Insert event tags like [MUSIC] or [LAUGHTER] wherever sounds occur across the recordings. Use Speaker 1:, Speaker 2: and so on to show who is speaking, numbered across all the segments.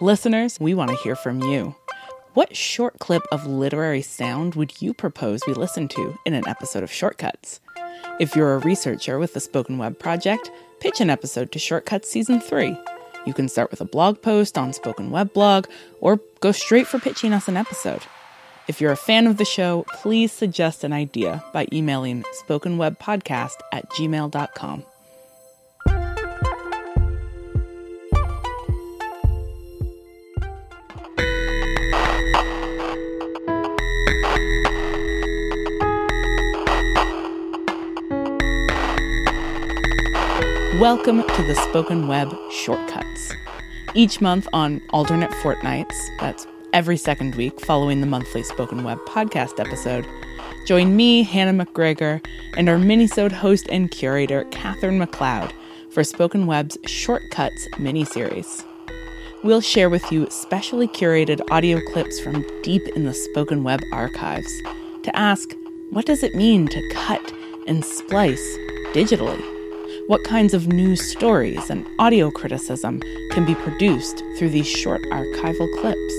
Speaker 1: Listeners, we want to hear from you. What short clip of literary sound would you propose we listen to in an episode of Shortcuts? If you're a researcher with the Spoken Web Project, pitch an episode to Shortcuts Season 3. You can start with a blog post on Spoken Web Blog or go straight for pitching us an episode. If you're a fan of the show, please suggest an idea by emailing spokenwebpodcast at gmail.com. Welcome to the Spoken Web Shortcuts. Each month on alternate fortnights, that's every second week following the monthly Spoken Web podcast episode, join me, Hannah McGregor, and our minisode host and curator, Katherine McLeod, for Spoken Web's Shortcuts miniseries. We'll share with you specially curated audio clips from deep in the Spoken Web archives to ask, what does it mean to cut and splice digitally? What kinds of news stories and audio criticism can be produced through these short archival clips.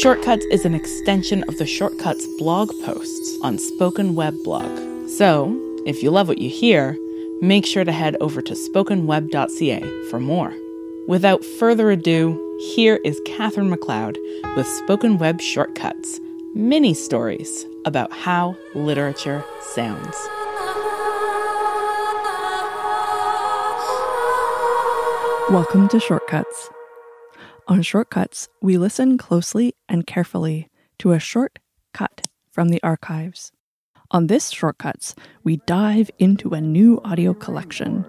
Speaker 1: Shortcuts is an extension of the Shortcuts blog posts on Spoken Web Blog. So, if you love what you hear, make sure to head over to spokenweb.ca for more. Without further ado, here is Katherine McLeod with Spoken Web Shortcuts, mini stories about how literature sounds.
Speaker 2: Welcome to Shortcuts. On Shortcuts, we listen closely and carefully to a short cut from the archives. On this Shortcuts, we dive into a new audio collection,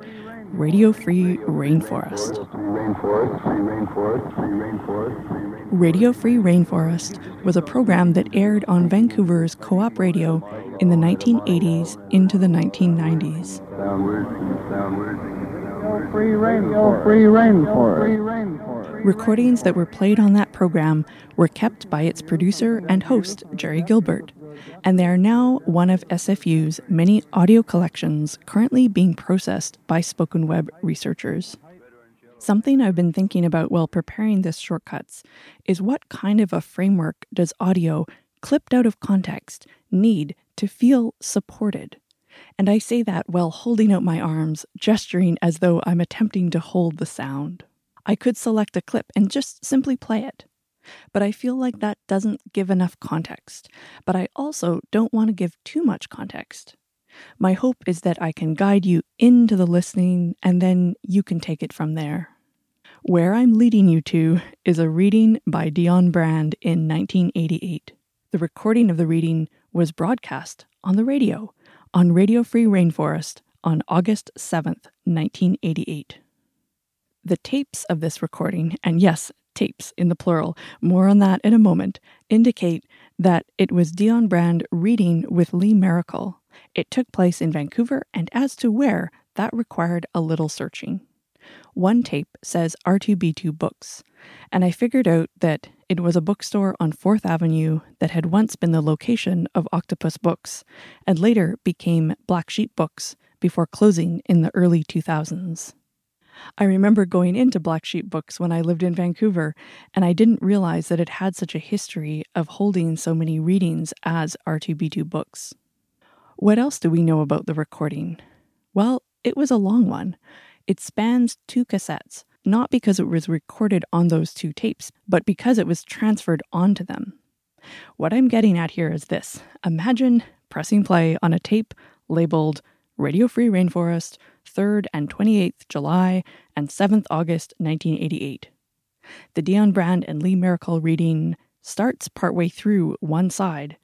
Speaker 2: Radio Free Rainforest. Radio Free Rainforest was a program that aired on Vancouver's co op radio in the 1980s into the 1990s.
Speaker 3: Free rainforest. Free rainforest.
Speaker 2: Recordings that were played on that program were kept by its producer and host, Gerry Gilbert, and they are now one of SFU's many audio collections currently being processed by spoken web researchers. Something I've been thinking about while preparing this shortcuts is what kind of a framework does audio, clipped out of context, need to feel supported? And I say that while holding out my arms, gesturing as though I'm attempting to hold the sound. I could select a clip and just simply play it. But I feel like that doesn't give enough context. But I also don't want to give too much context. My hope is that I can guide you into the listening and then you can take it from there. Where I'm leading you to is a reading by Dionne Brand in 1988. The recording of the reading was broadcast on the radio on Radio Free Rainforest on August 7th, 1988. The tapes of this recording, and yes, tapes in the plural, more on that in a moment, indicate that it was Dionne Brand reading with Lee Maracle. It took place in Vancouver, and as to where, that required a little searching. One tape says R2B2 Books, and I figured out that it was a bookstore on 4th Avenue that had once been the location of Octopus Books and later became Black Sheep Books before closing in the early 2000s. I remember going into Black Sheep Books when I lived in Vancouver, and I didn't realize that it had such a history of holding so many readings as R2B2 Books. What else do we know about the recording? Well, it was a long one. It spans two cassettes, not because it was recorded on those two tapes, but because it was transferred onto them. What I'm getting at here is this Imagine pressing play on a tape labeled Radio Free Rainforest, 3rd and 28th July and 7th August 1988. The Dionne Brand and Lee Maracle reading starts partway through one side,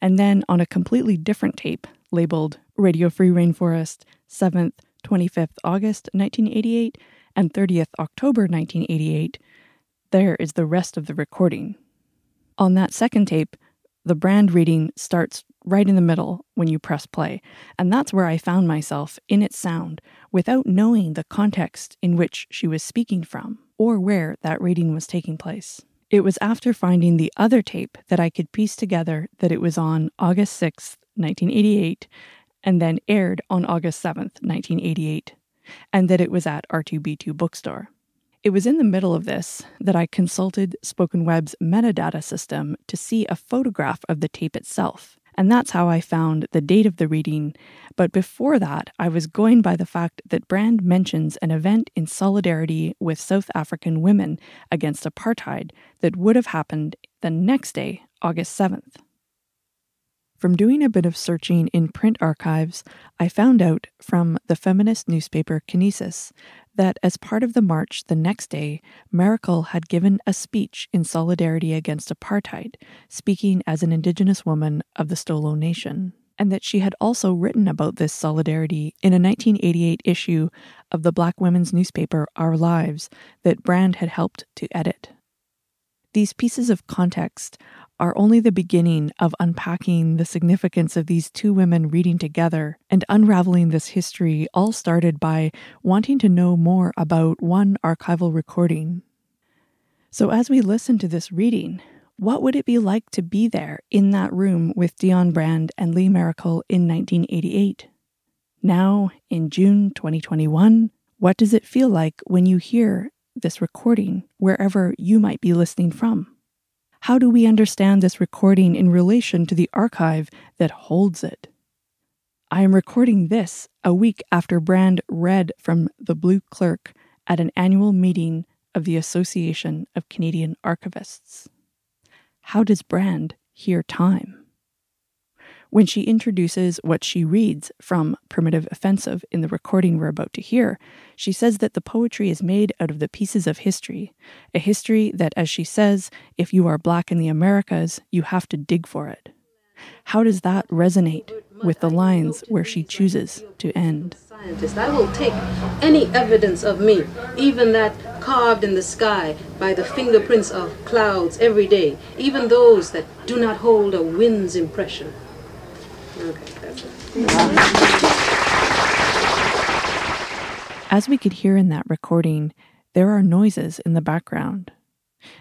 Speaker 2: and then on a completely different tape labeled Radio Free Rainforest, 7th, 25th August 1988, and 30th October 1988, there is the rest of the recording. On that second tape, the brand reading starts right in the middle when you press play, and that's where I found myself in its sound without knowing the context in which she was speaking from or where that reading was taking place. It was after finding the other tape that I could piece together that it was on August 6th, 1988, and then aired on August 7th, 1988 and that it was at R2B2 Bookstore. It was in the middle of this that I consulted Spoken Web's metadata system to see a photograph of the tape itself. And that's how I found the date of the reading. But before that, I was going by the fact that Brand mentions an event in solidarity with South African women against apartheid that would have happened the next day, August 7th. From doing a bit of searching in print archives, I found out from the feminist newspaper Kinesis that as part of the march the next day, Maracle had given a speech in solidarity against apartheid, speaking as an Indigenous woman of the Stolo Nation, and that she had also written about this solidarity in a 1988 issue of the black women's newspaper Our Lives that Brand had helped to edit. These pieces of context are only the beginning of unpacking the significance of these two women reading together and unraveling this history, all started by wanting to know more about one archival recording. So, as we listen to this reading, what would it be like to be there in that room with Dionne Brand and Lee Maracle in 1988? Now, in June 2021, what does it feel like when you hear this recording wherever you might be listening from? How do we understand this recording in relation to the archive that holds it? I am recording this a week after Brand read from The Blue Clerk at an annual meeting of the Association of Canadian Archivists. How does Brand hear time? When she introduces what she reads from Primitive Offensive in the recording we're about to hear, she says that the poetry is made out of the pieces of history, a history that, as she says, if you are black in the Americas, you have to dig for it. How does that resonate with the lines where she chooses to end?
Speaker 4: I will take any evidence of me, even that carved in the sky by the fingerprints of clouds every day, even those that do not hold a wind's impression.
Speaker 2: As we could hear in that recording, there are noises in the background.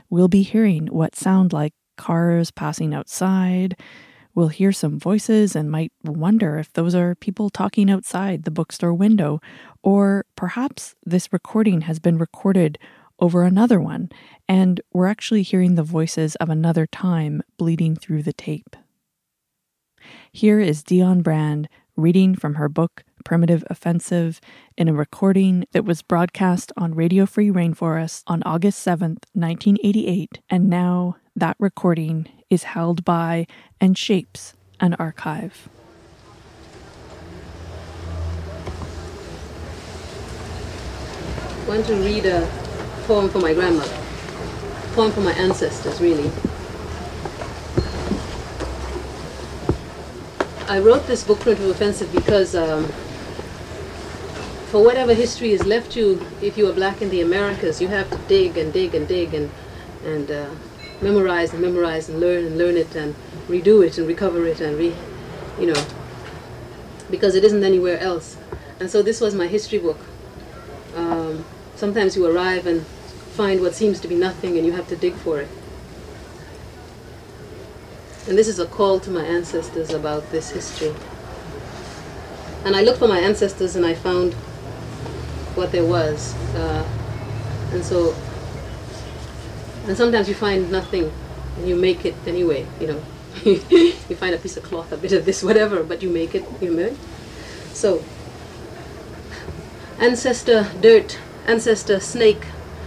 Speaker 2: We'll be hearing what sound like cars passing outside. We'll hear some voices and might wonder if those are people talking outside the bookstore window, or perhaps this recording has been recorded over another one, and we're actually hearing the voices of another time bleeding through the tape. Here is Dionne Brand reading from her book Primitive Offensive in a recording that was broadcast on Radio Free Rainforest on August 7th, 1988, and now that recording is held by and shapes an archive.
Speaker 4: I want to read a poem for my grandmother, poem for my ancestors, really. I wrote this book, Primitive Offensive, because um, for whatever history has left you, if you are black in the Americas, you have to dig and dig and dig and, and uh, memorize and memorize and learn and learn it and redo it and recover it and re, you know, because it isn't anywhere else. And so this was my history book. Um, sometimes you arrive and find what seems to be nothing and you have to dig for it. And this is a call to my ancestors about this history. And I looked for my ancestors and I found what there was. Uh, and so, and sometimes you find nothing and you make it anyway, you know. [LAUGHS] you find a piece of cloth, a bit of this, whatever, but you make it, you know. So, ancestor dirt, ancestor snake,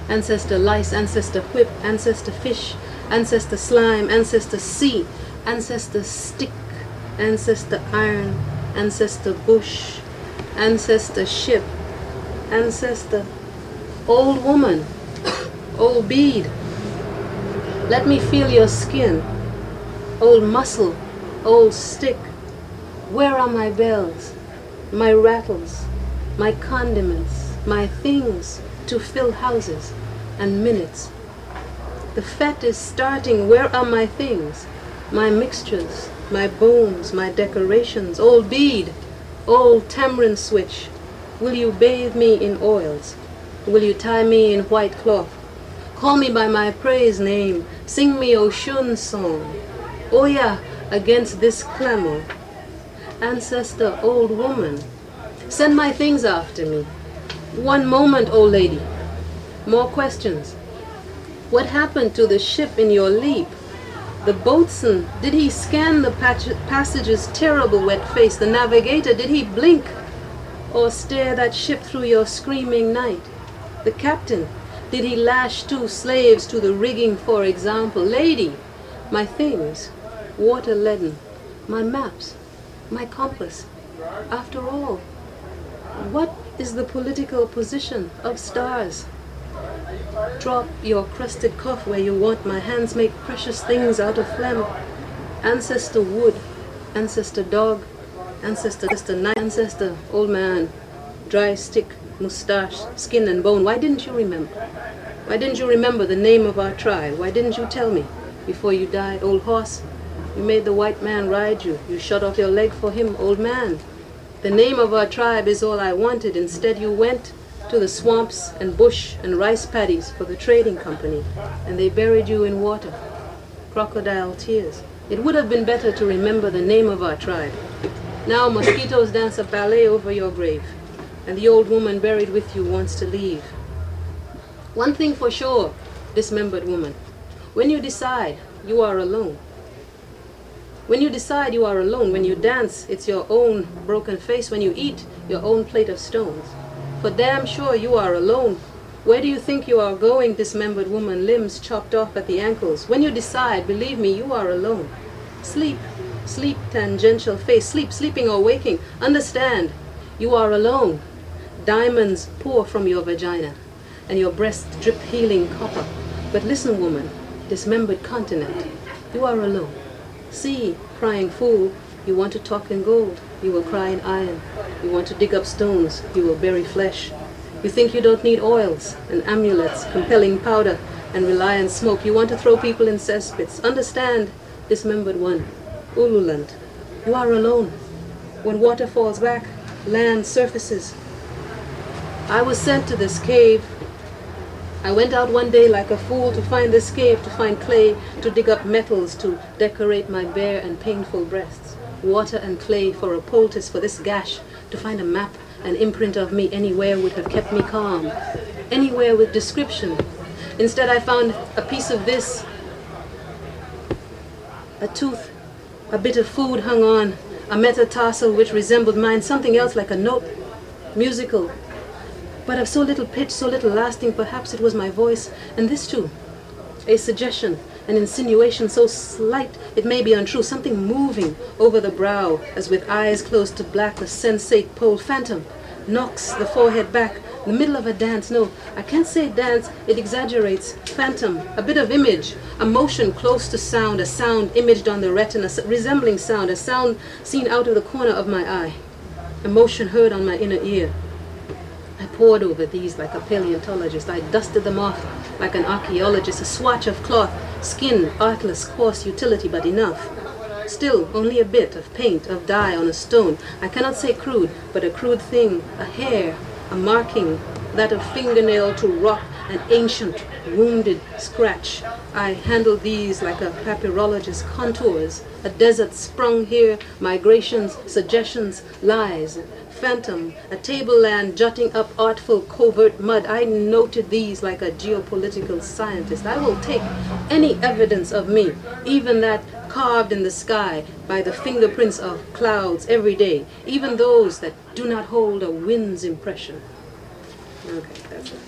Speaker 4: ancestor lice, ancestor whip, ancestor fish, ancestor slime, ancestor sea, ancestor stick, ancestor iron, ancestor bush, ancestor ship, ancestor old woman, old bead. Let me feel your skin, old muscle, old stick. Where are my bells, my rattles, my condiments, my things to fill houses and minutes? The fete is starting. Where are my things? My mixtures, my bones, my decorations, all bead, all tamarind switch. Will you bathe me in oils? Will you tie me in white cloth? Call me by my praise name, sing me Oshun song. Oh yeah, against this clamor. Ancestor, old woman, send my things after me. One moment, old lady. More questions. What happened to the ship in your leap? The boatswain, did he scan the passage's terrible wet face? The navigator, did he blink or stare that ship through your screaming night? The captain, did he lash two slaves to the rigging, for example? Lady, my things, water leaden, my maps, my compass. After all, what is the political position of stars? Drop your crusted cuff where you want. My hands make precious things out of phlegm. Ancestor wood, ancestor dog, ancestor, night, ancestor old man, dry stick, mustache, skin and bone. Why didn't you remember? Why didn't you remember the name of our tribe? Why didn't you tell me before you died, old horse? You made the white man ride you. You shut off your leg for him, old man. The name of our tribe is all I wanted. Instead, you went to the swamps and bush and rice paddies for the trading company, and they buried you in water. Crocodile tears. It would have been better to remember the name of our tribe. Now mosquitoes dance a ballet over your grave, and the old woman buried with you wants to leave. One thing for sure, dismembered woman, when you decide you are alone, when you decide you are alone, when you dance, it's your own broken face. When you eat, your own plate of stones. For damn sure you are alone. Where do you think you are going, dismembered woman, limbs chopped off at the ankles? When you decide, believe me, you are alone. Sleep, sleep, tangential face, sleep, sleeping or waking. Understand, you are alone. Diamonds pour from your vagina, and your breasts drip healing copper. But listen, woman, dismembered continent, you are alone. See, crying fool, you want to talk in gold, you will cry in iron. You want to dig up stones, you will bury flesh. You think you don't need oils and amulets, compelling powder and rely on smoke. You want to throw people in cesspits. Understand, dismembered one, Ululand, you are alone. When water falls back, land surfaces. I was sent to this cave. I went out one day like a fool to find this cave, to find clay, to dig up metals, to decorate my bare and painful breasts water and clay for a poultice for this gash, to find a map, an imprint of me anywhere would have kept me calm. Anywhere with description. Instead, I found a piece of this, a tooth, a bit of food hung on, a metatarsal which resembled mine, something else like a note, musical, but of so little pitch, so little lasting, perhaps it was my voice, and this too, a suggestion, an insinuation so slight it may be untrue, something moving over the brow, as with eyes closed to black, the sensate pole phantom knocks the forehead back, the middle of a dance. No, I can't say dance, it exaggerates. Phantom, a bit of image, a motion close to sound, a sound imaged on the retina, resembling sound, a sound seen out of the corner of my eye, a motion heard on my inner ear. I pored over these like a paleontologist. I dusted them off like an archaeologist, a swatch of cloth, skin, artless, coarse utility, but enough. Still, only a bit of paint, of dye on a stone. I cannot say crude, but a crude thing, a hair, a marking, that of fingernail to rock, an ancient, wounded scratch. I handle these like a papyrologist contours, a desert sprung here, migrations, suggestions, lies, phantom, a tableland jutting up artful covert mud. I noted these like a geopolitical scientist. I will take any evidence of me, even that carved in the sky by the fingerprints of clouds every day, even those that do not hold a wind's impression. Okay, that's it.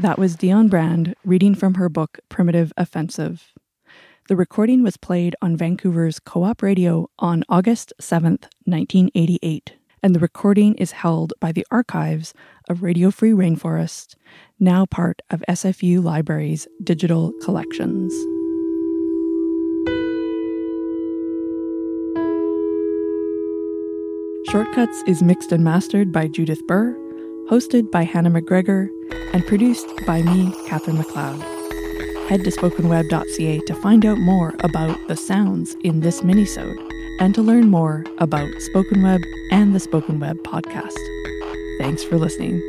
Speaker 2: That was Dionne Brand reading from her book Primitive Offensive. The recording was played on Vancouver's Co op radio on August 7th, 1988, and the recording is held by the archives of Radio Free Rainforest, now part of SFU Library's digital collections. Shortcuts is mixed and mastered by Judith Burr hosted by Hannah McGregor, and produced by me, Katherine McLeod. Head to spokenweb.ca to find out more about the sounds in this minisode and to learn more about Spoken Web and the Spoken Web podcast. Thanks for listening.